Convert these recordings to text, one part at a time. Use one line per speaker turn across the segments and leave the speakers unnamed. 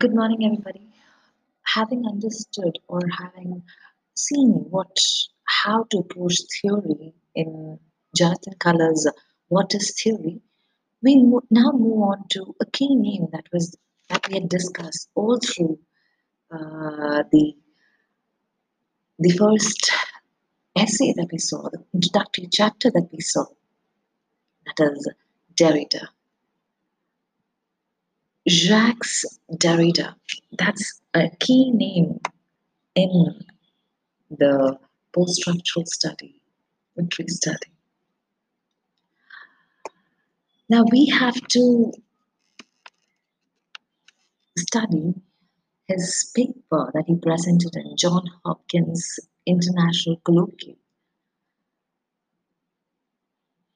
Good morning, everybody. Having understood or having seen what how to approach theory in Jonathan Culler's What is Theory, we now move on to a key name that was that we had discussed all through uh, the the first essay that we saw, the introductory chapter that we saw, that is Derrida. Jacques Derrida. That's a key name in the post-structural study, literary study. Now we have to study his paper that he presented in John Hopkins International Colloquium.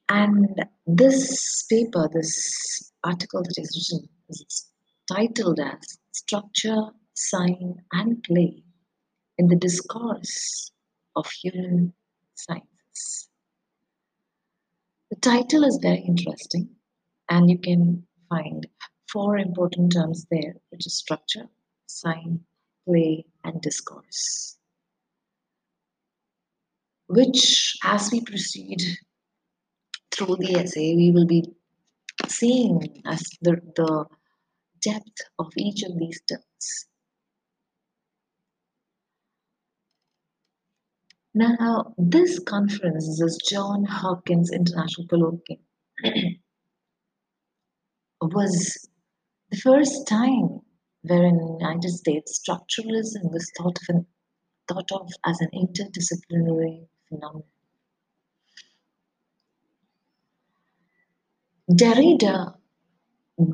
And this paper, this article that is written, is titled as Structure, Sign, and Play in the Discourse of Human Sciences. The title is very interesting, and you can find four important terms there, which is structure, sign, play, and discourse. Which, as we proceed through the essay, we will be seeing as the, the depth of each of these terms. Now, this conference, this John Hopkins International Colloquium, was the first time where in the United States structuralism was thought of, an, thought of as an interdisciplinary phenomenon. Derrida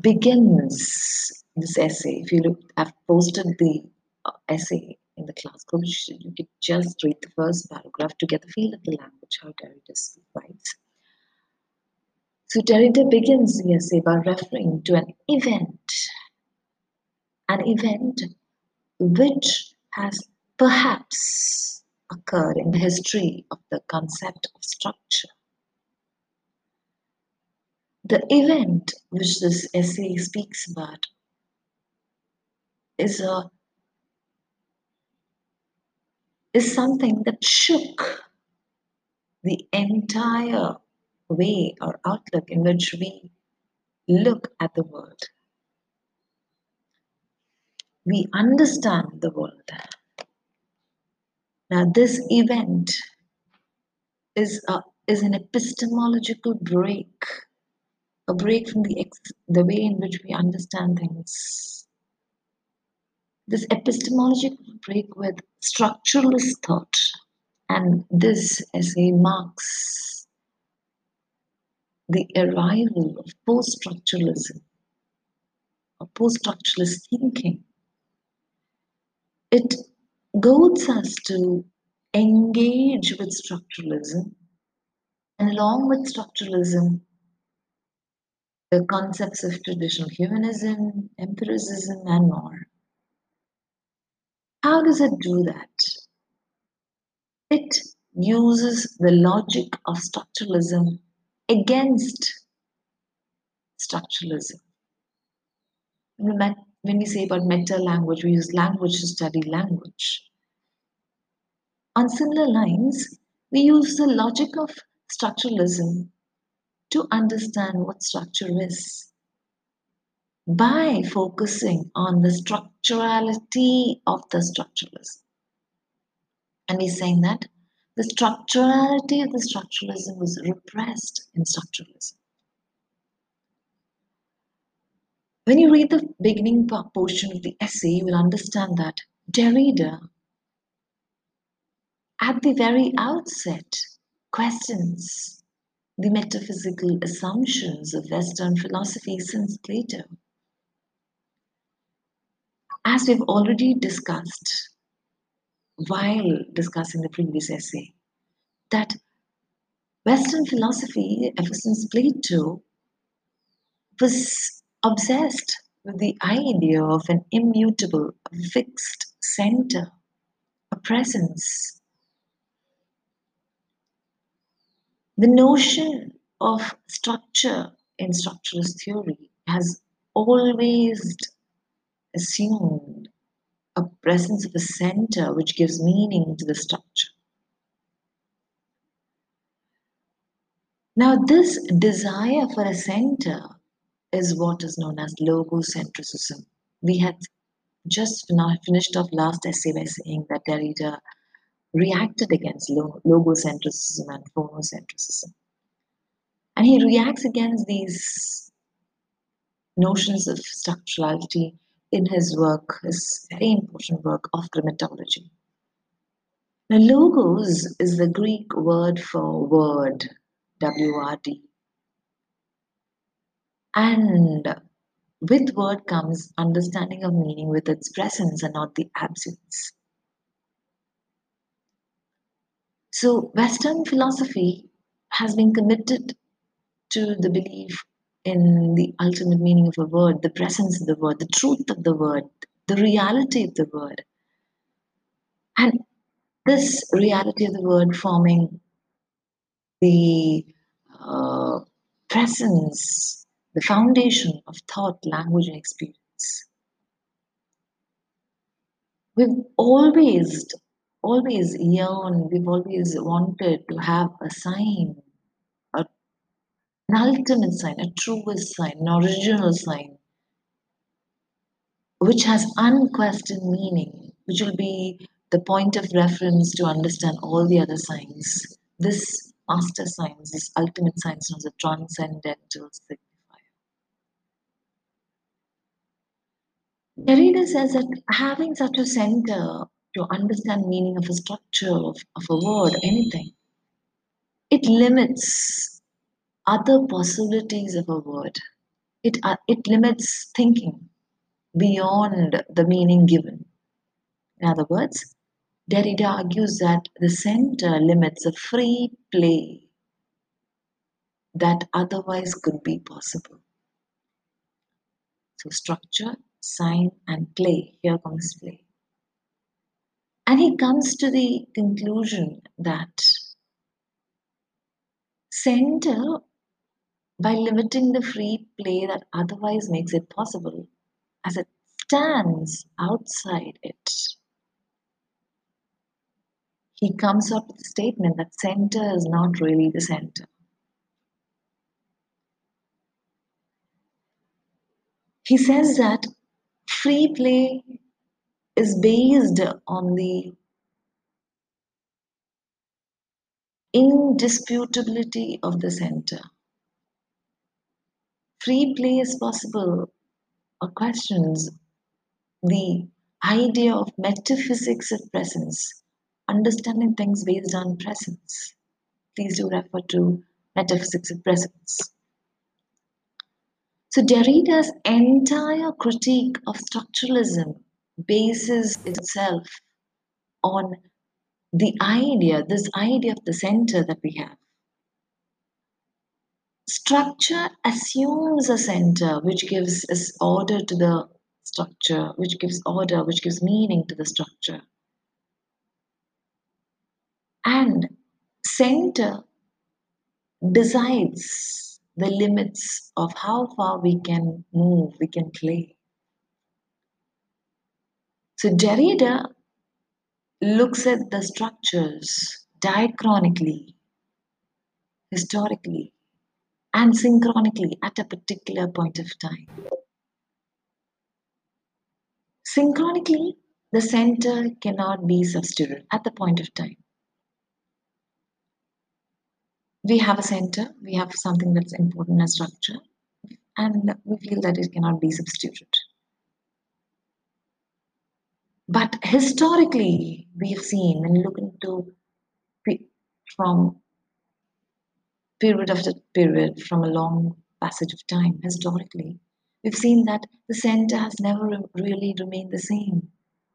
begins this essay. If you look, I've posted the uh, essay in the class group. You, could just read the first paragraph to get the feel of the language, how Derrida writes. So Derrida begins the essay by referring to an event, an event which has perhaps occurred in the history of the concept of structure. The event which this essay speaks about is a is something that shook the entire way or outlook in which we look at the world. We understand the world. Now, this event is a, is an epistemological break, a break from the the way in which we understand things. This epistemological break with structuralist thought, and this essay marks the arrival of post structuralism or post structuralist thinking. It goads us to engage with structuralism, and along with structuralism, the concepts of traditional humanism, empiricism, and more. How does it do that? It uses the logic of structuralism against structuralism. When we say about meta language, we use language to study language. On similar lines, we use the logic of structuralism to understand what structure is by focusing on the structurality of the structuralism. And he's saying that the structurality of the structuralism was repressed in structuralism. When you read the beginning portion of the essay, you will understand that Derrida, at the very outset, questions the metaphysical assumptions of Western philosophy since Plato. As we've already discussed while discussing the previous essay, that Western philosophy, ever since Plato, was obsessed with the idea of an immutable, fixed center, a presence. The notion of structure in structuralist theory has always assumed a presence of a center which gives meaning to the structure. Now, this desire for a center is what is known as logocentrism. We had just finished off last essay by saying that Derrida reacted against logocentrism and phonocentrism. And he reacts against these notions of structurality in his work, his very important work of grammatology. Now, logos is the Greek word for word, W R D. And with word comes understanding of meaning with its presence and not the absence. So, Western philosophy has been committed to the belief in the ultimate meaning of a word, the presence of the word, the truth of the word, the reality of the word. And this reality of the word forming the uh, presence, the foundation of thought, language, and experience. We've always, always yearned, we've always wanted to have a sign, a, an ultimate sign, a truest sign, an original sign, which has unquestioned meaning, which will be the point of reference to understand all the other signs. This master signs, this ultimate known as a transcendental signifier. Derrida says that having such a center to understand meaning of a structure of, of a word, anything, it limits other possibilities of a word. It, uh, it limits thinking beyond the meaning given. In other words, Derrida argues that the center limits a free play that otherwise could be possible. So, structure, sign, and play. Here comes play. And he comes to the conclusion that center, by limiting the free play that otherwise makes it possible, as it stands outside it, he comes up with the statement that center is not really the center. He says that free play is based on the indisputability of the center. Free play is possible or questions the idea of metaphysics of presence understanding things based on presence. Please do refer to Metaphysics of Presence. So Derrida's entire critique of structuralism bases itself on the idea, this idea of the center that we have. Structure assumes a center which gives order to the structure, which gives order, which gives meaning to the structure. And center decides the limits of how far we can move, we can play. So Derrida looks at the structures diachronically, historically, and synchronically at a particular point of time. Synchronically, the center cannot be substituted at the point of time we have a center, we have something that's important as structure, and we feel that it cannot be substituted. But historically, we have seen when you look into from period after period, from a long passage of time, historically, we've seen that the center has never really remained the same.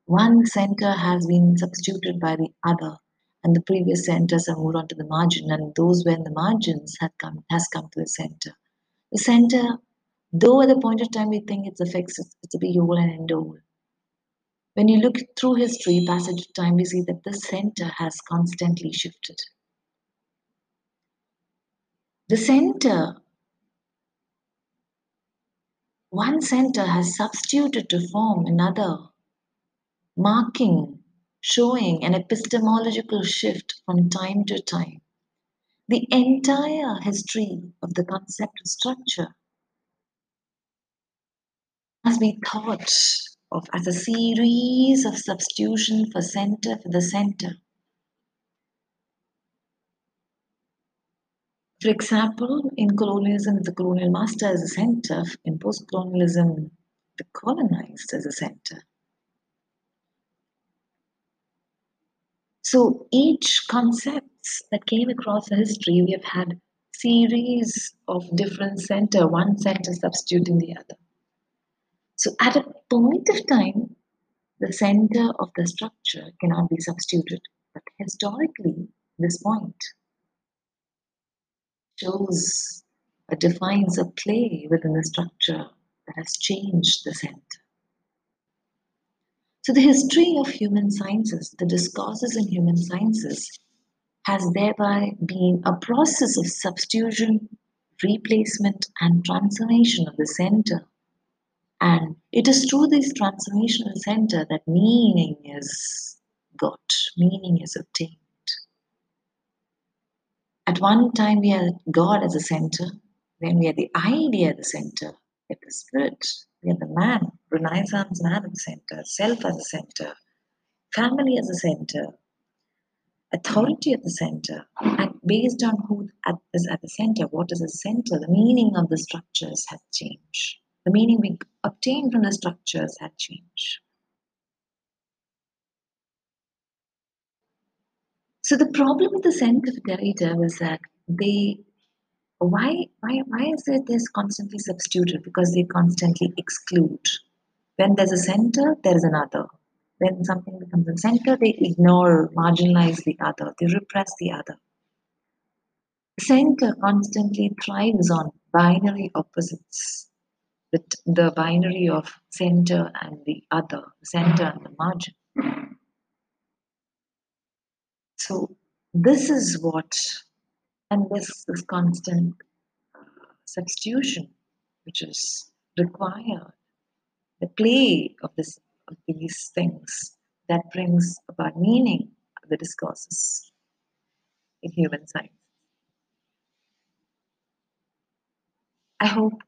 One center has been substituted by the other and the previous centers have moved on to the margin, and those were in the margins had come has come to the center. The center, though at the point of time we think it's a fixed, it's, it's a be all and end all. When you look through history, passage of time, we see that the center has constantly shifted. The center one center has substituted to form another, marking, showing an epistemological shift from time to time. The entire history of the concept of structure must be thought of as a series of substitution for center for the center. For example, in colonialism, the colonial master as a center, in post colonialism, the colonized as a center. So each concepts that came across the history, we have had series of different center, one center substituting the other. So at a point of time, the center of the structure cannot be substituted. But historically, this point shows or defines a play within the structure that has changed the center. So, the history of human sciences, the discourses in human sciences, has thereby been a process of substitution, replacement, and transformation of the center. And it is through this transformational center that meaning is got, meaning is obtained. At one time, we had God as a center, then we had the idea at the center, we had the spirit, we had the man, Renaissance man at the center, self as a center, family as a center, authority at the center, and based on who is at the center, what is the center, the meaning of the structures had changed. The meaning we obtain from the structures had changed. So the problem with the center of Derrida was that they why why why is it this constantly substituted? Because they constantly exclude. When there's a center, there is another. When something becomes a center, they ignore, marginalize the other, they repress the other. The center constantly thrives on binary opposites. The, the binary of center and the other, center and the margin. So this is what, and this is constant uh, substitution, which is required, the play of this of these things that brings about meaning of the discourses in human science. I hope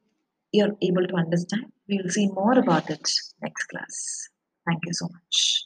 you're able to understand. We will see more about it next class. Thank you so much.